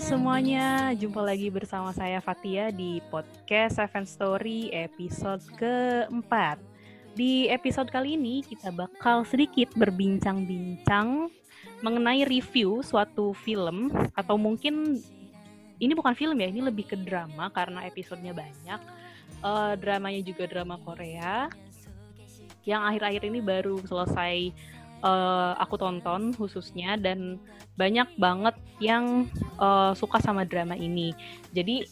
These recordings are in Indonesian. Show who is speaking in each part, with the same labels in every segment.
Speaker 1: semuanya, jumpa lagi bersama saya Fatia di podcast Seven Story episode keempat. Di episode kali ini kita bakal sedikit berbincang-bincang mengenai review suatu film atau mungkin ini bukan film ya, ini lebih ke drama karena episodenya banyak. Uh, dramanya juga drama Korea yang akhir-akhir ini baru selesai uh, aku tonton khususnya dan banyak banget yang uh, suka sama drama ini. Jadi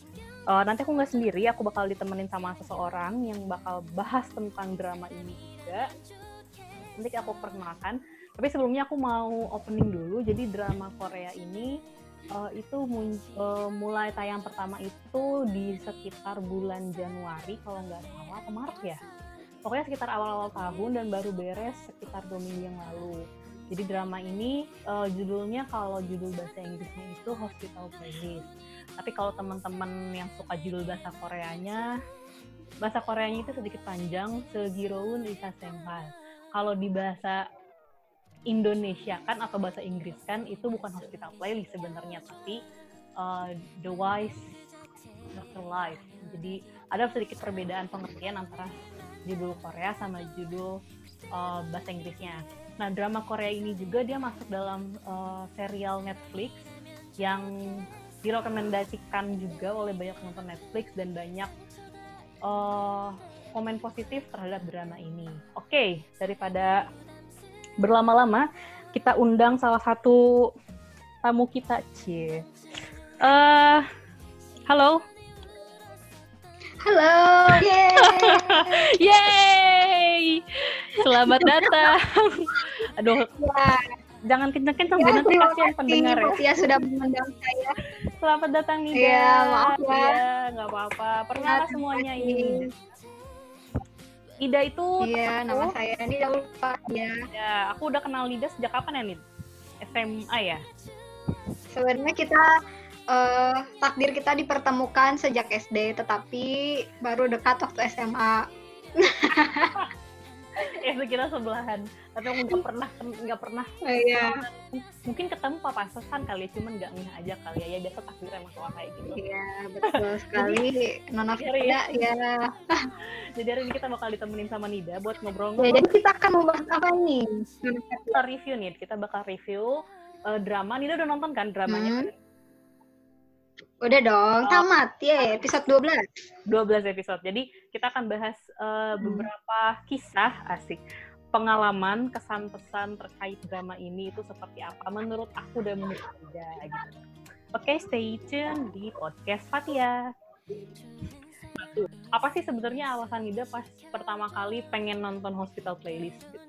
Speaker 1: uh, nanti aku nggak sendiri, aku bakal ditemenin sama seseorang yang bakal bahas tentang drama ini juga. Nanti aku perkenalkan. Tapi sebelumnya aku mau opening dulu. Jadi drama Korea ini uh, itu uh, mulai tayang pertama itu di sekitar bulan Januari kalau nggak salah, atau Maret ya pokoknya sekitar awal-awal tahun dan baru beres sekitar dua minggu yang lalu. Jadi drama ini uh, judulnya kalau judul bahasa Inggrisnya itu Hospital Playlist. Tapi kalau teman-teman yang suka judul bahasa Koreanya, bahasa Koreanya itu sedikit panjang, Segiroun Lisa Senpai. Kalau di bahasa Indonesia kan atau bahasa Inggris kan itu bukan Hospital Playlist sebenarnya, tapi uh, The Wise Doctor Life. Jadi ada sedikit perbedaan pengertian antara judul Korea sama judul uh, bahasa Inggrisnya. Nah, drama Korea ini juga dia masuk dalam uh, serial Netflix yang direkomendasikan juga oleh banyak penonton Netflix dan banyak uh, komen positif terhadap drama ini. Oke, okay, daripada berlama-lama, kita undang salah satu tamu kita, Cie. Uh, halo,
Speaker 2: Halo.
Speaker 1: Yeay. Yeay. Selamat datang. Aduh. Ya. Jangan kenceng-kenceng ya, nanti kasihan pendengar ya.
Speaker 2: Ya sudah mengundang saya.
Speaker 1: Selamat datang Nida.
Speaker 2: Iya, maaf ya.
Speaker 1: Iya, apa-apa. Perkenalkan semuanya ini. Ida itu
Speaker 2: Iya, nama saya Nida Ulfa ya.
Speaker 1: Ya, aku udah kenal Nida sejak kapan ya, Nid? SMA ya?
Speaker 2: Sebenarnya kita uh, takdir kita dipertemukan sejak SD, tetapi baru dekat waktu SMA.
Speaker 1: eh kita sebelahan. Tapi aku nggak pernah nggak pernah.
Speaker 2: Oh, iya.
Speaker 1: mungkin ketemu papasan kali ya cuman nggak ngeh aja kali ya. Ya biasa takdir emang soal kayak gitu.
Speaker 2: Iya betul sekali. Nona Fida ya, ya.
Speaker 1: jadi hari ini kita bakal ditemenin sama Nida buat ngobrol-ngobrol.
Speaker 2: Ya, jadi kita akan membahas apa nih?
Speaker 1: Kita review nih kita bakal review uh, drama. Nida udah nonton kan dramanya? Hmm.
Speaker 2: Udah dong, oh. tamat ya episode 12.
Speaker 1: 12 episode. Jadi kita akan bahas uh, beberapa kisah asik pengalaman, kesan pesan terkait drama ini itu seperti apa menurut aku dan menurut Anda gitu. Oke, okay, stay tune di podcast Fatia. Apa sih sebenarnya alasan Ida pas pertama kali pengen nonton Hospital Playlist gitu?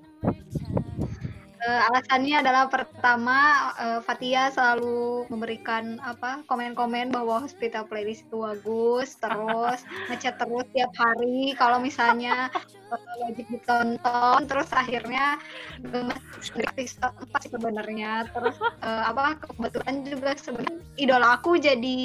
Speaker 2: Uh, alasannya adalah pertama uh, Fatia selalu memberikan apa komen-komen bahwa hospital playlist itu bagus terus ngechat terus tiap hari. Kalau misalnya wajib ditonton terus akhirnya episode empat sebenarnya. Terus uh, apa kebetulan juga sebenarnya idola aku jadi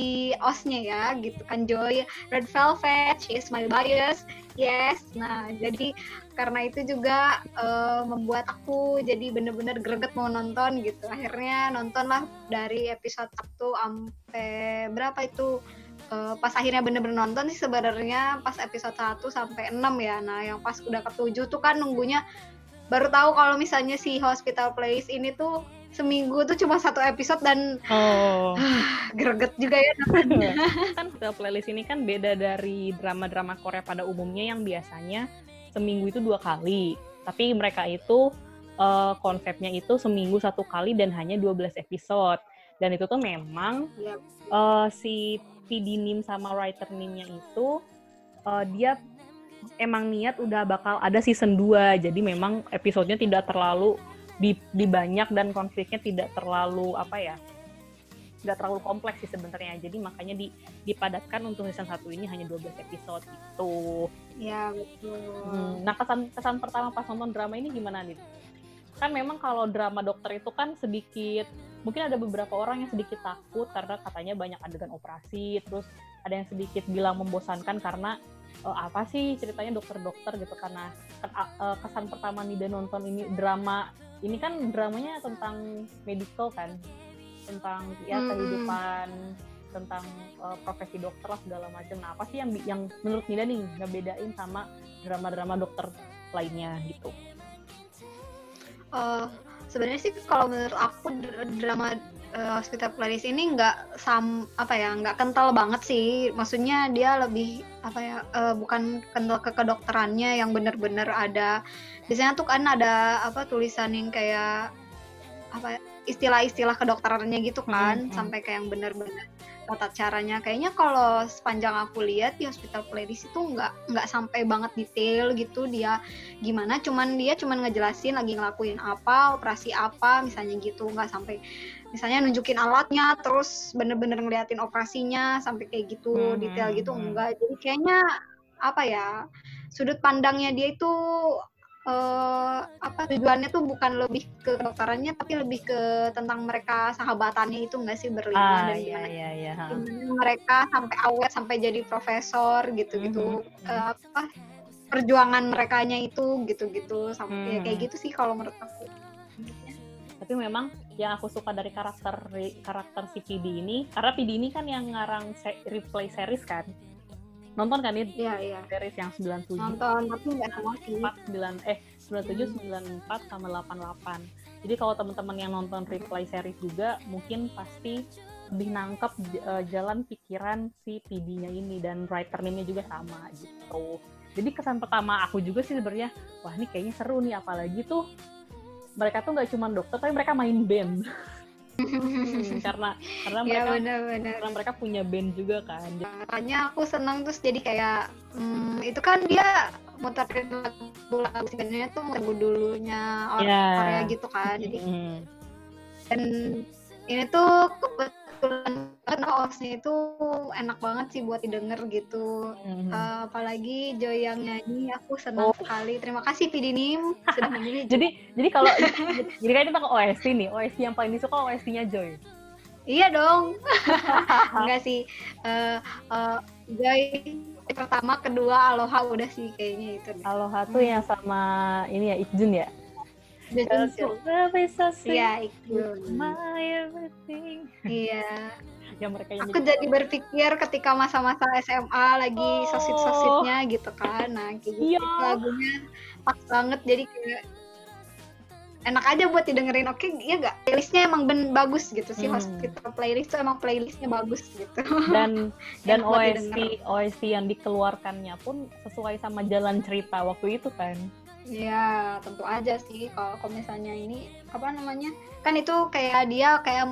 Speaker 2: osnya ya gitu kan Joy. Red Velvet she is my bias. Yes nah jadi karena itu juga uh, membuat aku jadi bener-bener greget mau nonton gitu. Akhirnya nontonlah dari episode 1 sampai berapa itu uh, pas akhirnya bener-bener nonton sih sebenarnya pas episode 1 sampai 6 ya nah yang pas udah ke 7 tuh kan nunggunya baru tahu kalau misalnya si Hospital Place ini tuh seminggu tuh cuma satu episode dan oh. greget juga ya
Speaker 1: kan Hospital Playlist ini kan beda dari drama-drama Korea pada umumnya yang biasanya seminggu itu dua kali. Tapi mereka itu uh, konsepnya itu seminggu satu kali dan hanya 12 episode. Dan itu tuh memang uh, si PD Nim sama writer Nimnya itu uh, dia emang niat udah bakal ada season 2. Jadi memang episodenya tidak terlalu di, di banyak dan konfliknya tidak terlalu apa ya nggak terlalu kompleks sih sebenarnya. Jadi makanya di, dipadatkan untuk season satu ini hanya 12 episode itu
Speaker 2: ya betul. Hmm,
Speaker 1: nah kesan kesan pertama pas nonton drama ini gimana nih kan memang kalau drama dokter itu kan sedikit mungkin ada beberapa orang yang sedikit takut karena katanya banyak adegan operasi terus ada yang sedikit bilang membosankan karena uh, apa sih ceritanya dokter-dokter gitu karena uh, kesan pertama nih dan nonton ini drama ini kan dramanya tentang medical kan tentang ya
Speaker 2: Mm-mm.
Speaker 1: kehidupan tentang uh, profesi dokter lah segala macam. Nah, apa sih yang yang menurut Nida nih ngebedain sama drama-drama dokter lainnya gitu?
Speaker 2: Eh, sebenarnya sih kalau menurut aku dr- drama eh, Hospital Playlist ini nggak sam apa ya nggak kental banget sih. Maksudnya dia lebih apa ya eh, bukan kental ke kedokterannya yang bener-bener ada. Biasanya tuh kan ada apa tulisan yang kayak apa istilah-istilah kedokterannya gitu kan
Speaker 1: Hmm, hmm.
Speaker 2: sampai kayak yang bener-bener tata caranya. Kayaknya kalau sepanjang aku lihat di Hospital Playlist itu nggak nggak sampai banget detail gitu dia gimana. Cuman dia cuman ngejelasin lagi ngelakuin apa operasi apa misalnya gitu. Nggak sampai misalnya nunjukin alatnya terus bener-bener ngeliatin operasinya sampai kayak gitu
Speaker 1: Hmm,
Speaker 2: detail gitu.
Speaker 1: hmm.
Speaker 2: enggak jadi kayaknya apa ya sudut pandangnya dia itu eh, apa tujuannya tuh bukan lebih ke kedokterannya tapi lebih ke tentang mereka sahabatannya itu enggak sih berlima
Speaker 1: Ah,
Speaker 2: dan
Speaker 1: iya
Speaker 2: gimana
Speaker 1: iya iya.
Speaker 2: mereka sampai awet sampai jadi profesor gitu-gitu
Speaker 1: Mhm.
Speaker 2: Eh, apa perjuangan merekanya itu gitu-gitu sampai ya kayak
Speaker 1: Hmm.
Speaker 2: gitu sih kalau menurut aku
Speaker 1: Tapi memang yang aku suka dari karakter karakter si PD ini, karena PD ini kan yang ngarang se- replay series kan. Nonton kan ini?
Speaker 2: Iya iya.
Speaker 1: Series yang 97
Speaker 2: nonton tapi nggak semua sih.
Speaker 1: 4, 9 eh 97 94 sama 88. Jadi kalau teman-teman yang nonton replay series juga mungkin pasti lebih nangkep eh, jalan pikiran si PD-nya ini dan writer name-nya juga sama gitu. Jadi kesan pertama aku juga sih sebenarnya wah ini kayaknya seru nih apalagi tuh mereka tuh nggak cuma dokter tapi mereka main band Hmm, karena karena
Speaker 2: ya
Speaker 1: mereka
Speaker 2: benar-benar
Speaker 1: karena mereka punya band juga kan.
Speaker 2: makanya aku senang terus jadi kayak hmm, itu kan dia muterin lagu-lagu sebenarnya tuh lagu dulunya orang
Speaker 1: Ya.
Speaker 2: Korea gitu kan jadi
Speaker 1: Hmm.
Speaker 2: dan ini tuh kebetulan banget hostnya itu enak banget sih buat didengar gitu.
Speaker 1: Hmm.
Speaker 2: Eh, apalagi Joy yang nyanyi aku senang
Speaker 1: Oh.
Speaker 2: sekali. Terima kasih Pidinim sudah memilih
Speaker 1: jadi jadi kalau jadi kan kita ke OST nih. OST yang paling disuka OST-nya Joy.
Speaker 2: Iya dong. Enggak sih. Eh eh, Joy pertama kedua Aloha udah sih kayaknya itu deh.
Speaker 1: Aloha tuh yang sama ini ya Ikjun ya?
Speaker 2: Iya
Speaker 1: everything.
Speaker 2: Iya
Speaker 1: yang mereka yang
Speaker 2: aku jadi berpikir ketika masa-masa SMA lagi
Speaker 1: Oh.
Speaker 2: sosit-sositnya gitu kan. Nah kayak gitu
Speaker 1: Iya.
Speaker 2: lagunya pas banget. Jadi kayak enak aja buat didengerin. Oke ya gak playlistnya emang ben bagus gitu sih.
Speaker 1: Hmm.
Speaker 2: hospital playlist tuh emang playlistnya bagus gitu.
Speaker 1: Dan dan OST. OST yang dikeluarkannya pun sesuai sama jalan cerita waktu itu kan.
Speaker 2: Ya tentu aja sih. Kalau misalnya ini apa namanya? Kan itu kayak dia kayak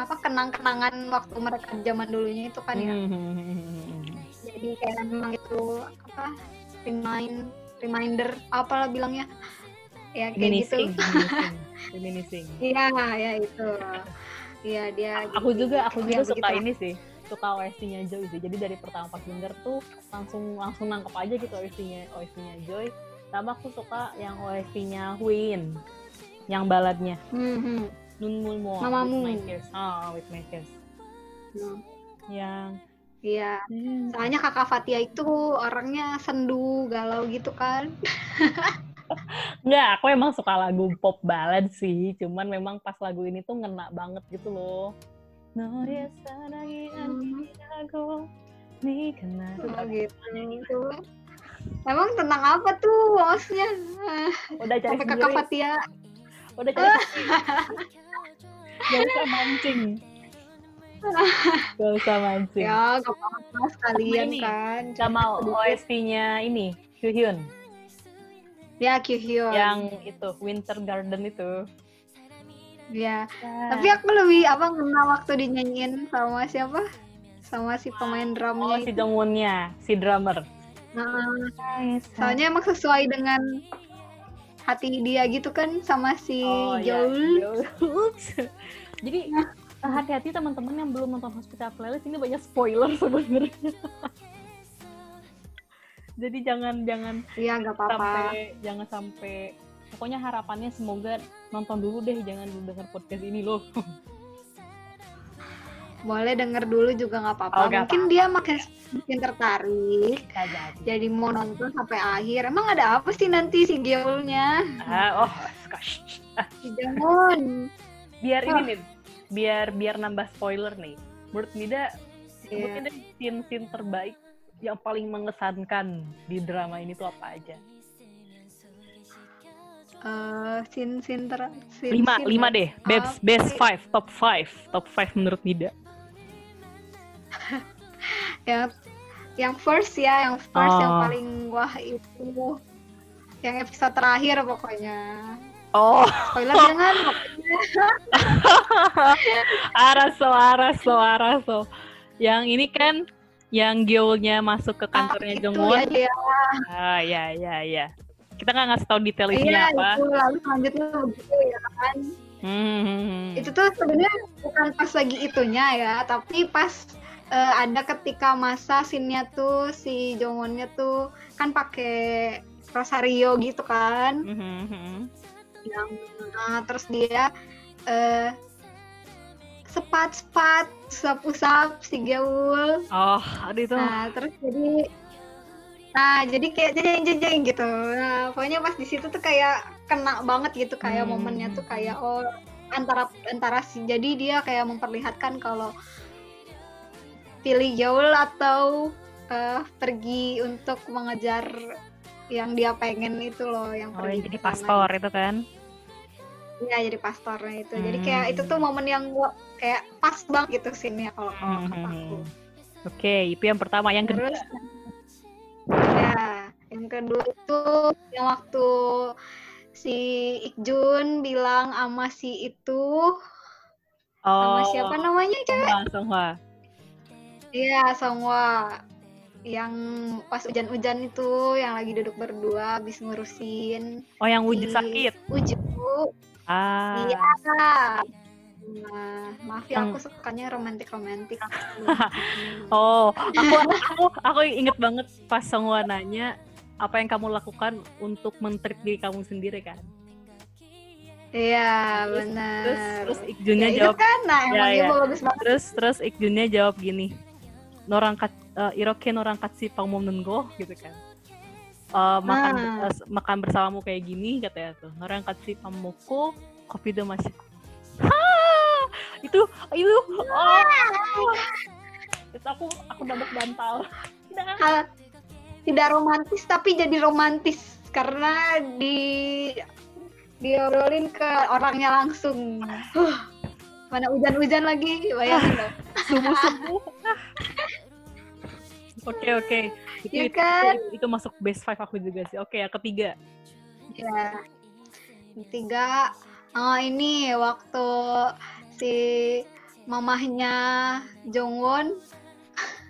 Speaker 2: apa kenang-kenangan waktu mereka zaman dulunya itu kan ya
Speaker 1: Hmm.
Speaker 2: jadi kayak memang itu apa remind reminder apalah bilangnya ya kayak gitu
Speaker 1: reminiscing
Speaker 2: iya ya itu iya dia
Speaker 1: aku
Speaker 2: jadi-
Speaker 1: juga aku
Speaker 2: ya,
Speaker 1: juga suka
Speaker 2: begitu.
Speaker 1: ini sih suka OST-nya Joy sih. Jadi dari pertama pas denger tuh langsung langsung nangkep aja gitu OST-nya OST-nya Joy. Sama aku suka yang OST-nya Win. Yang baladnya
Speaker 2: Mhm.
Speaker 1: Nun Mul Mo
Speaker 2: Mamamu.
Speaker 1: with my tears. Oh, with my tears.
Speaker 2: Hmm.
Speaker 1: Yang
Speaker 2: Iya, soalnya kakak Fatia itu orangnya sendu, galau gitu kan.
Speaker 1: Enggak, aku emang suka lagu pop ballad sih. Cuman memang pas lagu ini tuh ngena banget gitu loh. No
Speaker 2: Hmm.
Speaker 1: aku ni kena.
Speaker 2: Oh, gitu. Emang tentang apa tuh hostnya?
Speaker 1: Udah cari
Speaker 2: Sampai kakak
Speaker 1: sendiri.
Speaker 2: Fatia.
Speaker 1: Udah cari sendiri. Gak usah mancing. Gak usah mancing.
Speaker 2: Ya, gak apa-apa sekalian
Speaker 1: ini,
Speaker 2: kan.
Speaker 1: Sama. OST-nya ini, Hyun.
Speaker 2: Ya, Kyuhyun.
Speaker 1: Yang itu, Winter Garden itu.
Speaker 2: Ya. Tapi aku lebih apa ngena waktu dinyanyiin sama siapa? Sama si pemain
Speaker 1: Oh,
Speaker 2: drumnya
Speaker 1: si
Speaker 2: itu.
Speaker 1: Jongwon-nya, si drummer.
Speaker 2: Nah, soalnya emang sesuai dengan hati dia gitu kan sama si
Speaker 1: Oh, iya,
Speaker 2: Joel.
Speaker 1: Joel. Jadi hati-hati teman-teman yang belum nonton Hospital Playlist ini banyak spoiler sebenarnya. Jadi jangan jangan
Speaker 2: Iya, nggak apa-apa.
Speaker 1: sampai jangan sampai pokoknya harapannya semoga nonton dulu deh jangan denger podcast ini loh.
Speaker 2: Boleh denger dulu juga nggak apa-apa.
Speaker 1: Oh,
Speaker 2: Mungkin dia makin makin tertarik.
Speaker 1: Jadi.
Speaker 2: Jadi mau nonton sampai akhir. Emang ada apa sih nanti si Geolnya?
Speaker 1: Ah, oh, gosh.
Speaker 2: Jamon.
Speaker 1: Biar ini nih, biar biar nambah spoiler nih. Menurut Nida,
Speaker 2: Iya.
Speaker 1: sebutin deh scene-scene terbaik yang paling mengesankan di drama ini tuh apa aja?
Speaker 2: Eh, scene scene ter scene-
Speaker 1: Lima, lima deh. Best,
Speaker 2: Apa
Speaker 1: best five, top five, top five menurut Nida.
Speaker 2: yang yang first ya yang first yang
Speaker 1: Oh.
Speaker 2: paling wah itu yang episode terakhir pokoknya
Speaker 1: Oh,
Speaker 2: spoiler jangan pokoknya
Speaker 1: Araso, Araso, Araso. Yang ini kan yang Gyeolnya masuk ke kantornya
Speaker 2: itu
Speaker 1: Jongwon.
Speaker 2: ya dia
Speaker 1: Ah, ya, ya, ya. Kita nggak ngasih tahu detail
Speaker 2: iya
Speaker 1: apa.
Speaker 2: itu lalu selanjutnya begitu ya kan
Speaker 1: Hmm.
Speaker 2: itu tuh sebenarnya bukan pas lagi itunya ya tapi pas eh, ada ketika masa sinnya tuh si Jongwonnya tuh kan pakai rosario gitu kan
Speaker 1: Mhm.
Speaker 2: yang nah, terus dia eh sepat sepat usap usap si Geul
Speaker 1: Oh, aduh itu.
Speaker 2: nah terus jadi nah jadi kayak jeng jeng jeng gitu nah pokoknya pas di situ tuh kayak kena banget gitu kayak
Speaker 1: Hmm.
Speaker 2: momennya tuh kayak oh antara antara si jadi dia kayak memperlihatkan kalau pilih Geul atau eh, pergi untuk mengejar yang dia pengen itu loh yang
Speaker 1: Oh,
Speaker 2: pergi
Speaker 1: jadi pastor itu kan.
Speaker 2: Iya jadi pastornya itu. Jadi
Speaker 1: Hmm.
Speaker 2: kayak itu tuh momen yang gua kayak pas banget gitu scene-nya kalau kalau kata aku.
Speaker 1: Hmm. Oke, itu yang pertama. Yang kedua.
Speaker 2: Terus ya, yang kedua itu yang waktu si Ikjun bilang sama si itu
Speaker 1: Oh,
Speaker 2: sama siapa namanya cewek?
Speaker 1: Songhwa, Songhwa.
Speaker 2: Iya, Songwa. Yang pas hujan-hujan itu yang lagi duduk berdua habis ngurusin
Speaker 1: Oh, yang wujud
Speaker 2: si
Speaker 1: sakit.
Speaker 2: Uju.
Speaker 1: Ah.
Speaker 2: Iya. Nah, maaf ya aku sukanya romantik-romantik.
Speaker 1: Oh, aku aku aku inget banget pas Songhwa nanya apa yang kamu lakukan untuk mentreat diri kamu sendiri kan.
Speaker 2: Iya, benar.
Speaker 1: Terus terus Ikjunnya
Speaker 2: ya,
Speaker 1: jawab
Speaker 2: kan, nah
Speaker 1: Ya, ya.
Speaker 2: bagus banget.
Speaker 1: terus terus Ikjunnya jawab gini. Norang kat eh, iroke norang katsi pangmomnengo gitu kan. Eh, makan eh, makan bersamamu kayak gini katanya tuh. Norang katsi pamoko kopi do masih. Itu itu oh. Terus aku aku dapat bantal.
Speaker 2: Hal tidak romantis tapi jadi romantis karena di diobrolin ke orangnya langsung. Huh, mana hujan-hujan lagi, bayangin loh.
Speaker 1: subuh subuh oke oke. Itu, itu,
Speaker 2: kan?
Speaker 1: itu, itu masuk best five aku juga sih. Oke yang ketiga.
Speaker 2: Ya. Ketiga, oh ini waktu si mamahnya Jongwon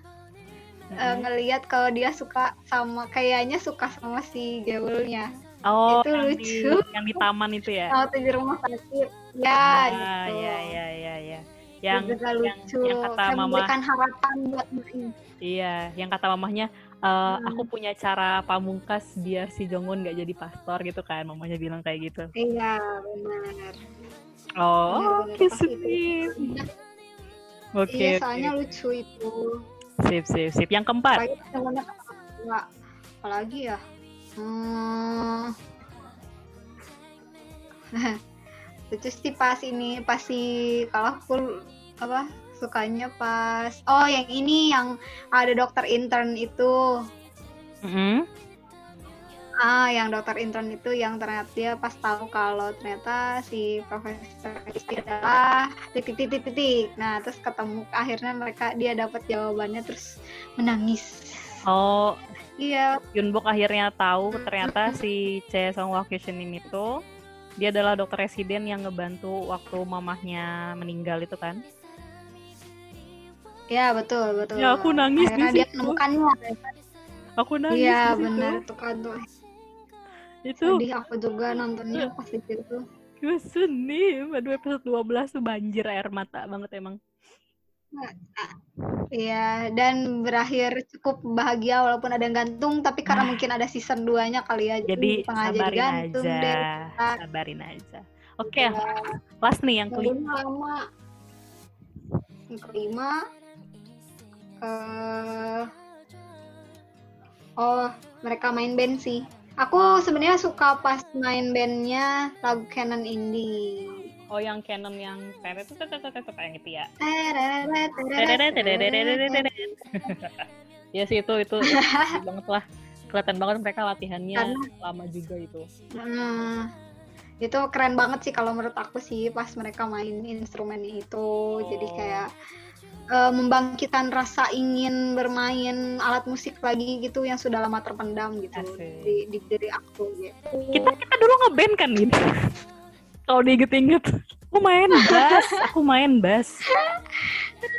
Speaker 2: eh, ngelihat kalau dia suka sama kayaknya suka sama si Geulnya
Speaker 1: oh
Speaker 2: itu
Speaker 1: yang di,
Speaker 2: lucu.
Speaker 1: yang di taman itu ya?
Speaker 2: Waktu di rumah sakit. Ya
Speaker 1: ah,
Speaker 2: gitu.
Speaker 1: ya ya ya ya. Yang
Speaker 2: juga
Speaker 1: yang
Speaker 2: lucu.
Speaker 1: yang kata
Speaker 2: Kayak
Speaker 1: mama
Speaker 2: memberikan harapan buat Mai
Speaker 1: iya yang kata mamahnya eh,
Speaker 2: Hmm.
Speaker 1: aku punya cara pamungkas biar si Jongwon nggak jadi pastor gitu kan. Mamanya bilang kayak gitu.
Speaker 2: Iya benar.
Speaker 1: Oh
Speaker 2: itu.
Speaker 1: sip. oke
Speaker 2: iya
Speaker 1: oke.
Speaker 2: soalnya lucu itu.
Speaker 1: Sip sip sip. Yang keempat?
Speaker 2: Apalagi apalagi ya hmm. lucu sih pas ini pas si kalau aku apa sukanya pas oh yang ini yang ada dokter intern itu
Speaker 1: Mm-mm.
Speaker 2: ah yang dokter intern itu yang ternyata dia pas tahu kalau ternyata si profesor itu adalah titik titik titik nah terus ketemu akhirnya mereka dia dapat jawabannya terus menangis
Speaker 1: oh
Speaker 2: iya
Speaker 1: Yunbok akhirnya tahu ternyata si Che Song Wak ini tuh dia adalah dokter residen yang ngebantu waktu mamahnya meninggal itu kan.
Speaker 2: Ya betul betul.
Speaker 1: Ya, aku nangis
Speaker 2: Akhirnya
Speaker 1: di
Speaker 2: dia menemukannya.
Speaker 1: Aku nangis
Speaker 2: Iya benar tuh kan tuh.
Speaker 1: Itu
Speaker 2: Sedih aku juga nontonnya pas di situ.
Speaker 1: gue sedih. Episode 12 tuh banjir air mata banget emang.
Speaker 2: Iya dan berakhir cukup bahagia walaupun ada yang gantung tapi karena mungkin ada season 2-nya kali ya.
Speaker 1: Jadi sabarin
Speaker 2: digantung
Speaker 1: aja.
Speaker 2: deh.
Speaker 1: Sabarin aja. Oke,
Speaker 2: Ya,
Speaker 1: last nih yang
Speaker 2: yang
Speaker 1: kelima.
Speaker 2: lama. Yang kelima eh Oh, mereka main band sih. Aku sebenarnya suka pas main bandnya lagu Canon Indie.
Speaker 1: Oh yang Canon yang teret yang itu ya.
Speaker 2: Teret, teret, teret.
Speaker 1: ya sih itu itu banget lah kelihatan banget mereka latihannya
Speaker 2: Karena-
Speaker 1: lama juga itu.
Speaker 2: Itu keren banget sih kalau menurut aku sih pas mereka main instrumennya itu jadi kayak eh, membangkitkan rasa ingin bermain alat musik lagi gitu yang sudah lama terpendam gitu
Speaker 1: Asik.
Speaker 2: di, di diri aku gitu.
Speaker 1: Kita kita dulu ngeband kan ini. Kalau diinget-inget, aku main bass, aku main bass.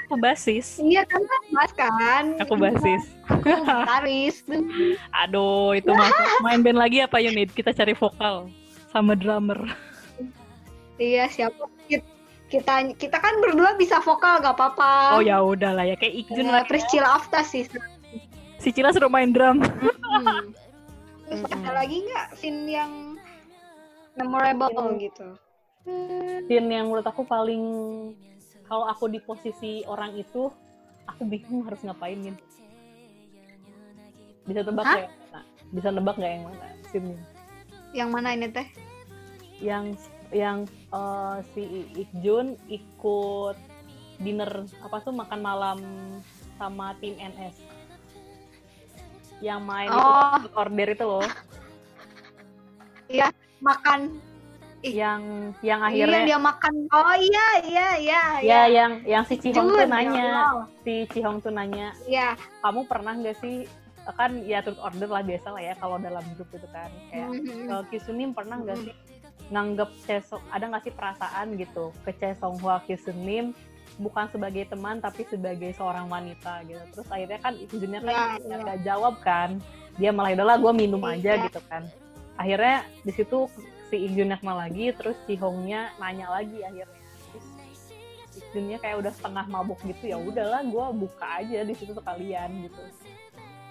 Speaker 1: Aku basis,
Speaker 2: Iya kan mas kan.
Speaker 1: aku basis.
Speaker 2: Aku gitaris.
Speaker 1: Aduh, itu masuk main band lagi apa Yunid? Kita cari vokal sama drummer.
Speaker 2: iya siapa Kit- kita kita kan berdua bisa vokal gak apa-apa.
Speaker 1: Oh ya udah lah ya kayak Ikjun
Speaker 2: Eh,
Speaker 1: lah.
Speaker 2: Priscilla Afta sih.
Speaker 1: Si Cila suruh main drum.
Speaker 2: Hmm. Terus ada lagi nggak scene yang memorable
Speaker 1: Scene-
Speaker 2: gitu?
Speaker 1: Scene yang menurut aku paling kalau aku di posisi orang itu, aku bingung harus ngapain gitu. Bisa tebak
Speaker 2: Hah?
Speaker 1: nggak yang mana? Bisa nebak nggak yang mana scene
Speaker 2: Yang mana ini teh?
Speaker 1: yang yang eh, si Ikjun ikut dinner apa tuh makan malam sama tim NS yang main
Speaker 2: Oh.
Speaker 1: itu order itu loh
Speaker 2: Iya, makan.
Speaker 1: yang yang
Speaker 2: Iya,
Speaker 1: akhirnya
Speaker 2: dia makan. Oh iya, iya, iya,
Speaker 1: ya yang yang si Cihong tuh
Speaker 2: Jun, ya
Speaker 1: nanya
Speaker 2: Allah.
Speaker 1: si Cihong tuh nanya
Speaker 2: Iya.
Speaker 1: kamu pernah nggak sih kan ya terus order lah biasa lah ya kalau dalam grup itu kan kayak
Speaker 2: Mhm.
Speaker 1: kalau Kisunim pernah nggak
Speaker 2: Hmm.
Speaker 1: sih nganggep Chesong ada nggak sih perasaan gitu ke Chesonghua Kisunim bukan sebagai teman tapi sebagai seorang wanita gitu terus akhirnya kan Ikjunnya kan
Speaker 2: Ya,
Speaker 1: nggak
Speaker 2: ya.
Speaker 1: nggak jawab kan dia malah udahlah gue minum aja
Speaker 2: Iya.
Speaker 1: gitu kan akhirnya di situ si Ikjunnya kenal lagi terus si Hongnya nanya lagi akhirnya. Terus Ikjunnya kayak udah setengah mabuk gitu ya udahlah gue buka aja di situ sekalian gitu.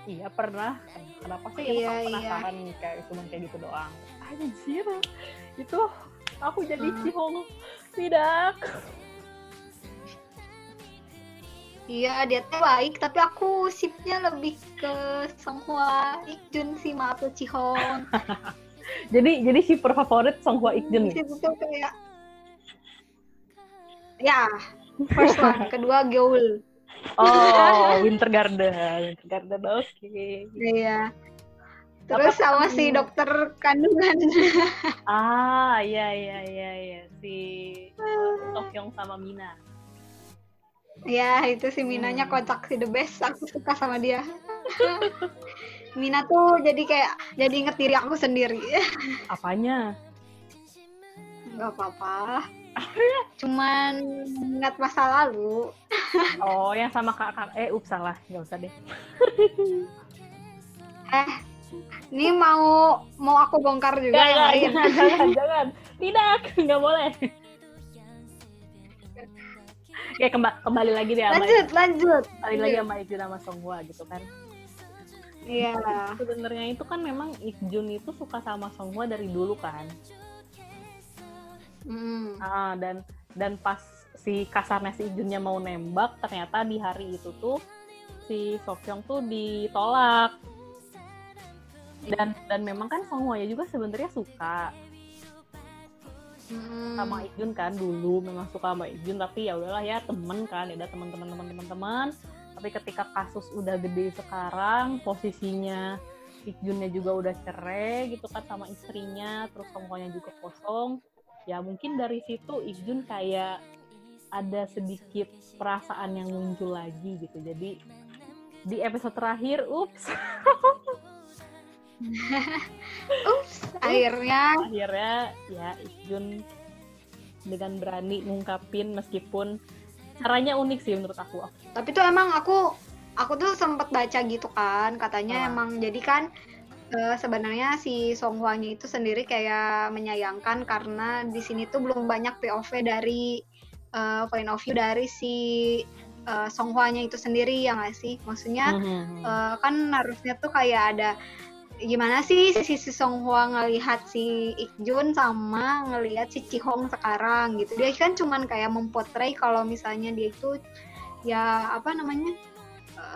Speaker 1: Iya pernah. Kenapa sih?
Speaker 2: Iya,
Speaker 1: emang
Speaker 2: iya.
Speaker 1: penasaran kayak cuma kayak gitu doang. Anjir. Itu aku jadi
Speaker 2: Hmm.
Speaker 1: Cihong tidak
Speaker 2: Iya, dia tuh baik, tapi aku sipnya lebih ke Songhua Ikjun sih, maaf tuh Cihong.
Speaker 1: jadi jadi shipper favorit Songhua Ikjun
Speaker 2: Sip itu kayak Ya, first one, kedua Geul.
Speaker 1: oh Winter Garden Winter Garden oke
Speaker 2: Iya. Terus
Speaker 1: Apa-
Speaker 2: sama si dokter kandungan.
Speaker 1: ah iya iya iya iya si Sokyong sama Mina
Speaker 2: Ya, itu si Minanya
Speaker 1: Hmm.
Speaker 2: kocak sih the best. Aku suka sama dia. Mina tuh jadi kayak jadi inget diri aku sendiri.
Speaker 1: apanya
Speaker 2: Gak apa-apa. Cuman ingat masa lalu.
Speaker 1: oh yang sama kakak eh ups salah nggak usah deh
Speaker 2: Eh, ini mau mau aku bongkar juga
Speaker 1: nggak,
Speaker 2: lain.
Speaker 1: jangan, jangan, jangan. Tidak, nggak boleh. Oke, kemba- kembali lagi deh sama
Speaker 2: Lanjut, lanjut.
Speaker 1: kembali lagi sama Ikjun sama Songhua gitu kan.
Speaker 2: Iya.
Speaker 1: Sebenarnya itu kan memang Ikjun itu suka sama Songhua dari dulu kan.
Speaker 2: Hmm.
Speaker 1: Ah, dan dan pas si kasarnya si Ikjunnya mau nembak, ternyata di hari itu tuh si Sokyong tuh ditolak. Dan dan memang kan Songhua juga sebenarnya suka
Speaker 2: Hmm.
Speaker 1: sama Ikjun kan dulu memang suka sama Ikjun tapi ya udahlah ya temen kan ya udah teman-teman teman-teman teman tapi ketika kasus udah gede sekarang posisinya Ikjunnya juga udah cerai gitu kan sama istrinya terus semuanya juga kosong. Ya mungkin dari situ Ikjun kayak ada sedikit perasaan yang muncul lagi gitu. Jadi di episode terakhir ups
Speaker 2: Ups, akhirnya
Speaker 1: akhirnya ya Ikjun dengan berani ngungkapin meskipun caranya unik sih menurut aku
Speaker 2: tapi tuh emang aku aku tuh sempet baca gitu kan katanya
Speaker 1: Ah.
Speaker 2: emang jadi kan eh, sebenarnya si Song Hwa-nya itu sendiri kayak menyayangkan karena di sini tuh belum banyak POV dari eh, point of view dari si eh, Song Hwa-nya itu sendiri ya nggak sih maksudnya
Speaker 1: Mhm.
Speaker 2: eh, kan harusnya tuh kayak ada gimana sih si si Song Hwa ngelihat si Ikjun sama ngelihat si Chihong sekarang gitu dia kan cuman kayak mempotret kalau misalnya dia itu ya apa namanya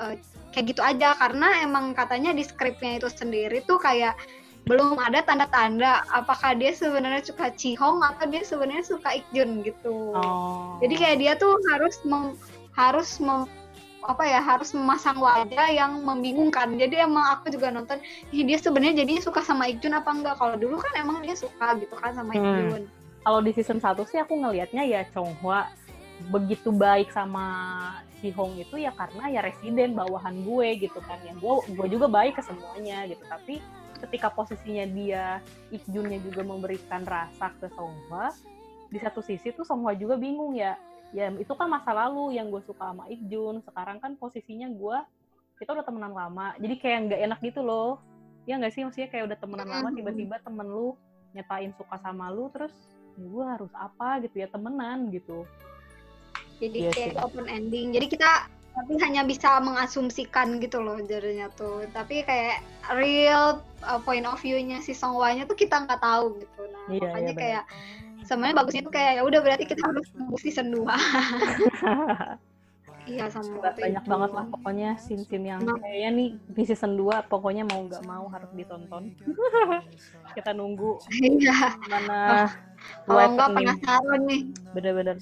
Speaker 2: eh, kayak gitu aja karena emang katanya di skripnya itu sendiri tuh kayak belum ada tanda-tanda apakah dia sebenarnya suka Cihong atau dia sebenarnya suka Ikjun gitu. Oh. Jadi kayak dia tuh harus mem, harus mem, apa ya harus memasang wajah yang membingungkan. Jadi emang aku juga nonton dia sebenarnya jadi suka sama Ikjun apa enggak? Kalau dulu kan emang dia suka gitu kan sama hmm. Ikjun.
Speaker 1: Kalau di season 1 sih aku ngelihatnya ya Chonghua begitu baik sama si Hong itu ya karena ya residen bawahan gue gitu kan ya gue gue juga baik ke semuanya gitu tapi ketika posisinya dia Ikjunnya juga memberikan rasa ke Songhwa di satu sisi tuh Songhwa juga bingung ya ya itu kan masa lalu yang gue suka sama Ikjun. Sekarang kan posisinya gue kita udah temenan lama. Jadi kayak nggak enak gitu loh. Ya nggak sih? Maksudnya kayak udah temenan lama tiba-tiba temen lu nyatain suka sama lu terus ya gue harus apa gitu ya? Temenan gitu.
Speaker 2: Jadi yes, iya kayak open ending. Jadi kita tapi hanya bisa mengasumsikan gitu loh jadinya tuh. Tapi kayak real uh, point of view-nya si Songwanya tuh kita nggak tahu gitu. Nah iya, makanya iya, kayak sebenarnya bagusnya tuh kayak ya udah berarti kita harus nunggu season 2 Iya sama
Speaker 1: banyak itu. banget lah pokoknya scene-scene yang nah. kayaknya nih di season 2 pokoknya mau nggak mau harus ditonton. kita nunggu.
Speaker 2: Iya.
Speaker 1: Mana
Speaker 2: oh, kalau nggak penasaran nih.
Speaker 1: Bener-bener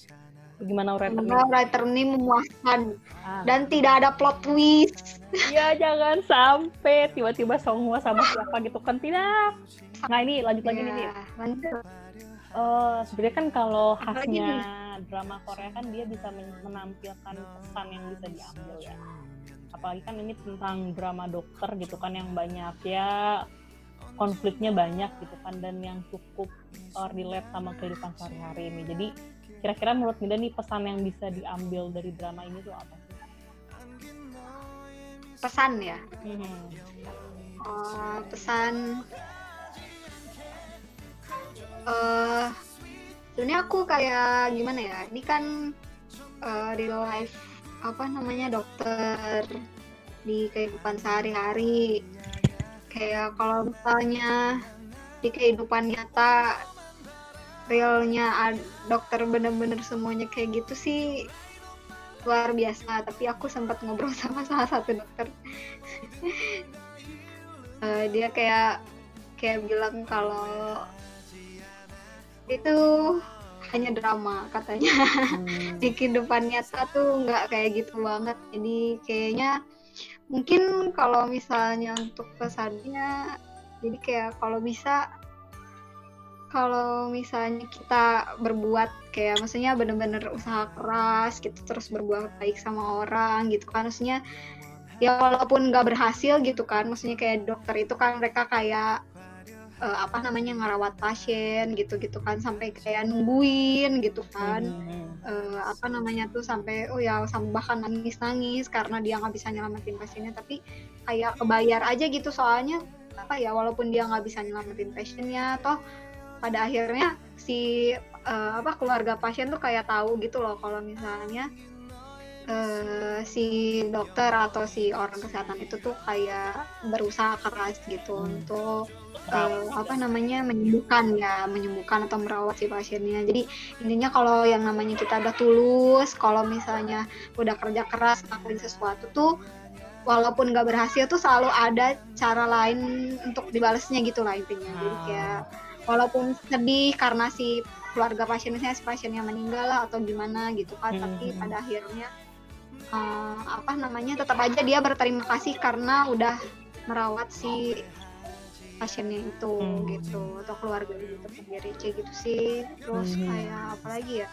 Speaker 1: Gimana writer
Speaker 2: ini? Writer ini memuaskan ah. dan tidak ada plot twist.
Speaker 1: Iya jangan sampai tiba-tiba Songhua sama siapa gitu kan tidak. Nah ini lanjut lagi ya, nih. Lanjut. Uh, sebenarnya kan kalau khasnya drama Korea kan dia bisa menampilkan pesan yang bisa diambil ya. Apalagi kan ini tentang drama dokter gitu kan yang banyak ya konfliknya banyak gitu kan dan yang cukup uh, relate sama kehidupan sehari-hari ini. Jadi kira-kira menurut Mida nih pesan yang bisa diambil dari drama ini tuh apa sih?
Speaker 2: Pesan ya? Hmm. Uh, pesan uh, sebenarnya aku kayak gimana ya? Ini kan uh, real life apa namanya dokter di kehidupan sehari-hari. Kayak kalau misalnya di kehidupan nyata realnya dokter bener-bener semuanya kayak gitu sih luar biasa. Tapi aku sempat ngobrol sama salah satu dokter. Uh, dia kayak kayak bilang kalau itu hanya drama katanya. Hmm. di kehidupan nyata tuh nggak kayak gitu banget. Jadi kayaknya mungkin kalau misalnya untuk pesannya jadi kayak kalau bisa kalau misalnya kita berbuat kayak maksudnya bener-bener usaha keras gitu terus berbuat baik sama orang gitu kan. Maksudnya ya walaupun nggak berhasil gitu kan maksudnya kayak dokter itu kan mereka kayak uh, apa namanya ngerawat pasien gitu gitu kan sampai kayak nungguin gitu kan. Uh, apa namanya tuh sampai oh ya sampai bahkan nangis nangis karena dia nggak bisa nyelamatin pasiennya tapi kayak kebayar aja gitu. Soalnya apa ya walaupun dia nggak bisa nyelamatin pasiennya toh pada akhirnya si uh, apa keluarga pasien tuh kayak tahu gitu loh kalau misalnya uh, si dokter atau si orang kesehatan itu tuh kayak berusaha keras gitu hmm. untuk uh, apa namanya menyembuhkan ya menyembuhkan atau merawat si pasiennya jadi intinya kalau yang namanya kita udah tulus kalau misalnya udah kerja keras ngelakuin sesuatu tuh walaupun nggak berhasil tuh selalu ada cara lain untuk dibalasnya gitu lah intinya jadi kayak walaupun sedih karena si keluarga pasiennya si pasiennya meninggal lah atau gimana gitu kan hmm. tapi pada akhirnya uh, apa namanya tetap aja dia berterima kasih karena udah merawat si pasiennya itu hmm. gitu atau keluarga itu sendiri kayak gitu sih terus hmm. kayak apa lagi ya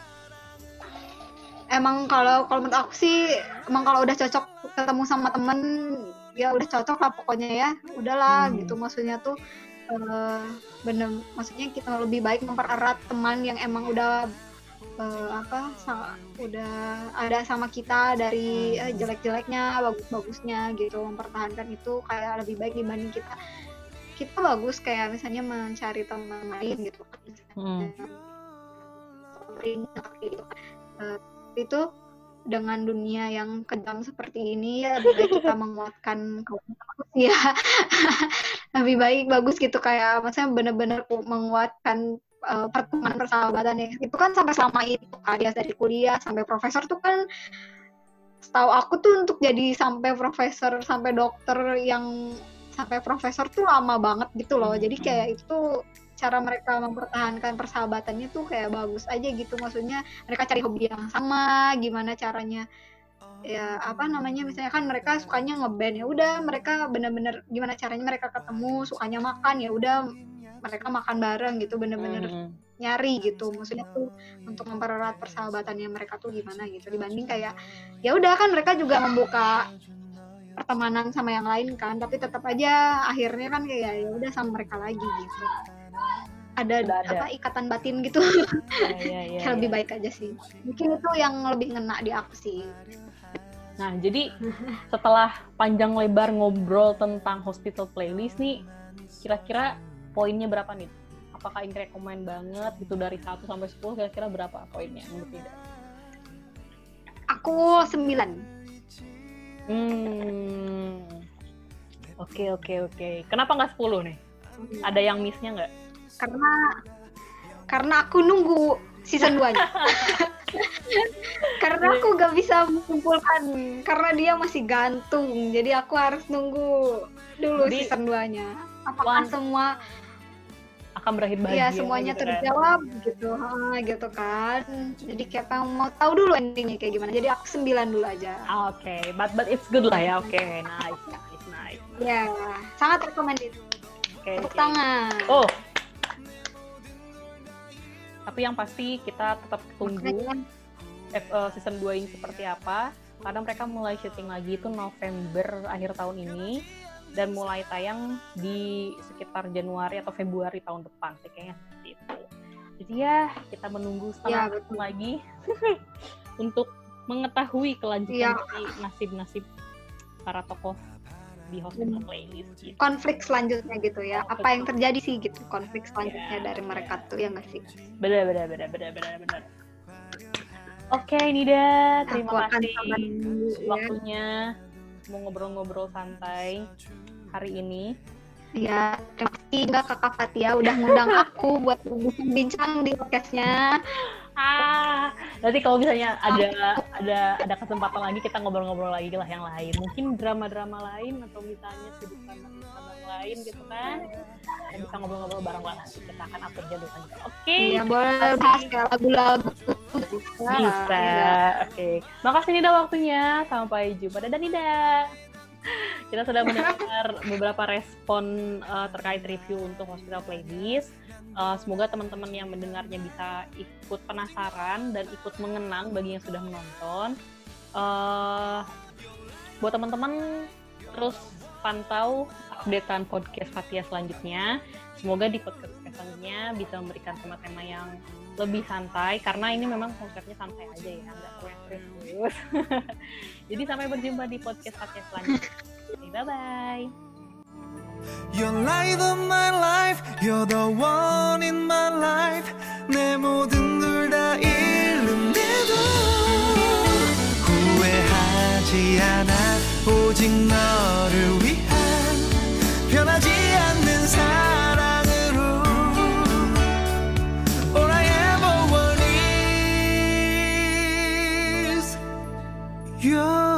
Speaker 2: emang kalau kalau menurut aku sih emang kalau udah cocok ketemu sama temen ya udah cocok lah pokoknya ya udahlah hmm. gitu maksudnya tuh uh, bener maksudnya kita lebih baik mempererat teman yang emang udah uh, apa udah ada sama kita dari uh, jelek-jeleknya bagus-bagusnya gitu mempertahankan itu kayak lebih baik dibanding kita kita bagus kayak misalnya mencari teman lain gitu hmm. gitu. Uh, itu dengan dunia yang kejam seperti ini ya lebih baik kita menguatkan ya lebih baik bagus gitu kayak maksudnya benar-benar menguatkan uh, pertemanan persahabatan ya. Itu kan sampai selama itu alias dari kuliah sampai profesor tuh kan setahu aku tuh untuk jadi sampai profesor sampai dokter yang sampai profesor tuh lama banget gitu loh. Jadi
Speaker 1: Hmm.
Speaker 2: kayak itu cara mereka mempertahankan persahabatannya tuh kayak bagus aja gitu. Maksudnya mereka cari hobi yang sama gimana caranya ya apa namanya misalnya kan mereka sukanya ngeband ya udah mereka bener-bener gimana caranya mereka ketemu sukanya makan ya udah mereka makan bareng gitu bener-bener
Speaker 1: Hmm.
Speaker 2: nyari gitu. Maksudnya tuh untuk mempererat persahabatannya mereka tuh gimana gitu. Dibanding kayak ya udah kan mereka juga membuka pertemanan sama yang lain kan tapi tetap aja akhirnya kan kayak ya udah sama mereka lagi gitu. Ada,
Speaker 1: Udah ada.
Speaker 2: apa ikatan batin gitu.
Speaker 1: Ya, ya, ya,
Speaker 2: yang lebih
Speaker 1: ya.
Speaker 2: baik aja sih. Mungkin itu yang lebih ngena di aku sih.
Speaker 1: Nah, jadi setelah panjang lebar ngobrol tentang hospital playlist nih, kira-kira poinnya berapa nih? Apakah ini rekomen banget gitu dari 1 sampai 10 kira-kira berapa poinnya menurut Ida?
Speaker 2: aku sembilan
Speaker 1: Hmm. Oke, oke, oke. Kenapa nggak 10 nih? Ada yang miss-nya nggak?
Speaker 2: karena karena aku nunggu season 2 nya karena aku gak bisa mengumpulkan karena dia masih gantung jadi aku harus nunggu dulu
Speaker 1: Jadi,
Speaker 2: season 2 nya apakah
Speaker 1: one-
Speaker 2: semua
Speaker 1: Akan berakhir bahagia.
Speaker 2: ya semuanya
Speaker 1: gitu kan?
Speaker 2: terjawab gitu ha, gitu kan jadi kayak pengen mau tahu dulu endingnya kayak gimana jadi aku 9 dulu aja
Speaker 1: Oke, but but it's good lah ya. Oke, nice, nice, nice.
Speaker 2: ya sangat recommended
Speaker 1: Oke.
Speaker 2: tepuk
Speaker 1: oke.
Speaker 2: tangan
Speaker 1: Oh. Tapi yang pasti kita tetap tunggu
Speaker 2: Makanya-
Speaker 1: eh, season 2 ini seperti apa. Karena mereka mulai syuting lagi itu November akhir tahun ini dan mulai tayang di sekitar Januari atau Februari tahun depan sih kayaknya seperti itu. Jadi ya kita menunggu setengah
Speaker 2: Ya,
Speaker 1: tahun lagi untuk mengetahui kelanjutan
Speaker 2: Ya.
Speaker 1: dari nasib-nasib para tokoh di hospital playlist gitu.
Speaker 2: konflik selanjutnya gitu ya
Speaker 1: Oh,
Speaker 2: apa yang terjadi sih gitu konflik selanjutnya
Speaker 1: Ya,
Speaker 2: dari mereka tuh ya nggak sih
Speaker 1: Benar, benar, benar, benar, benar, benar. Oke, Nida, terima
Speaker 2: aku
Speaker 1: kasih
Speaker 2: ya.
Speaker 1: waktunya mau ngobrol-ngobrol santai hari ini.
Speaker 2: Ya, terima kasih juga Kakak Fatia udah ngundang aku buat bincang di podcastnya.
Speaker 1: Ah, nanti kalau misalnya ada ada ada kesempatan lagi kita ngobrol-ngobrol lagi lah yang lain. Mungkin drama-drama lain atau misalnya sudut pandang lain gitu kan. Kita bisa ngobrol-ngobrol bareng lah nanti kita akan atur jadwal. Oke.
Speaker 2: Iya, boleh
Speaker 1: makasih.
Speaker 2: bahas kayak lagu-lagu. Bisa.
Speaker 1: Bisa.
Speaker 2: Iya.
Speaker 1: Oke. Makasih Nida waktunya. Sampai jumpa. Dadah Nida. Kita sudah mendengar beberapa respon uh, terkait review untuk Hospital Playlist. Uh, semoga teman-teman yang mendengarnya bisa ikut penasaran dan ikut mengenang bagi yang sudah menonton. Uh, buat teman-teman terus pantau updatean podcast Fatia selanjutnya. Semoga di podcast selanjutnya bisa memberikan tema-tema yang lebih santai karena ini memang konsepnya santai aja ya nggak terlalu serius jadi sampai berjumpa di podcast Fatia selanjutnya bye bye
Speaker 3: You're light of my life, you're the one in my life. 내 모든 걸 다 잃는데도 후회하지 않아. 오직 너를 위한 변하지 않는 사랑으로 All I ever want is you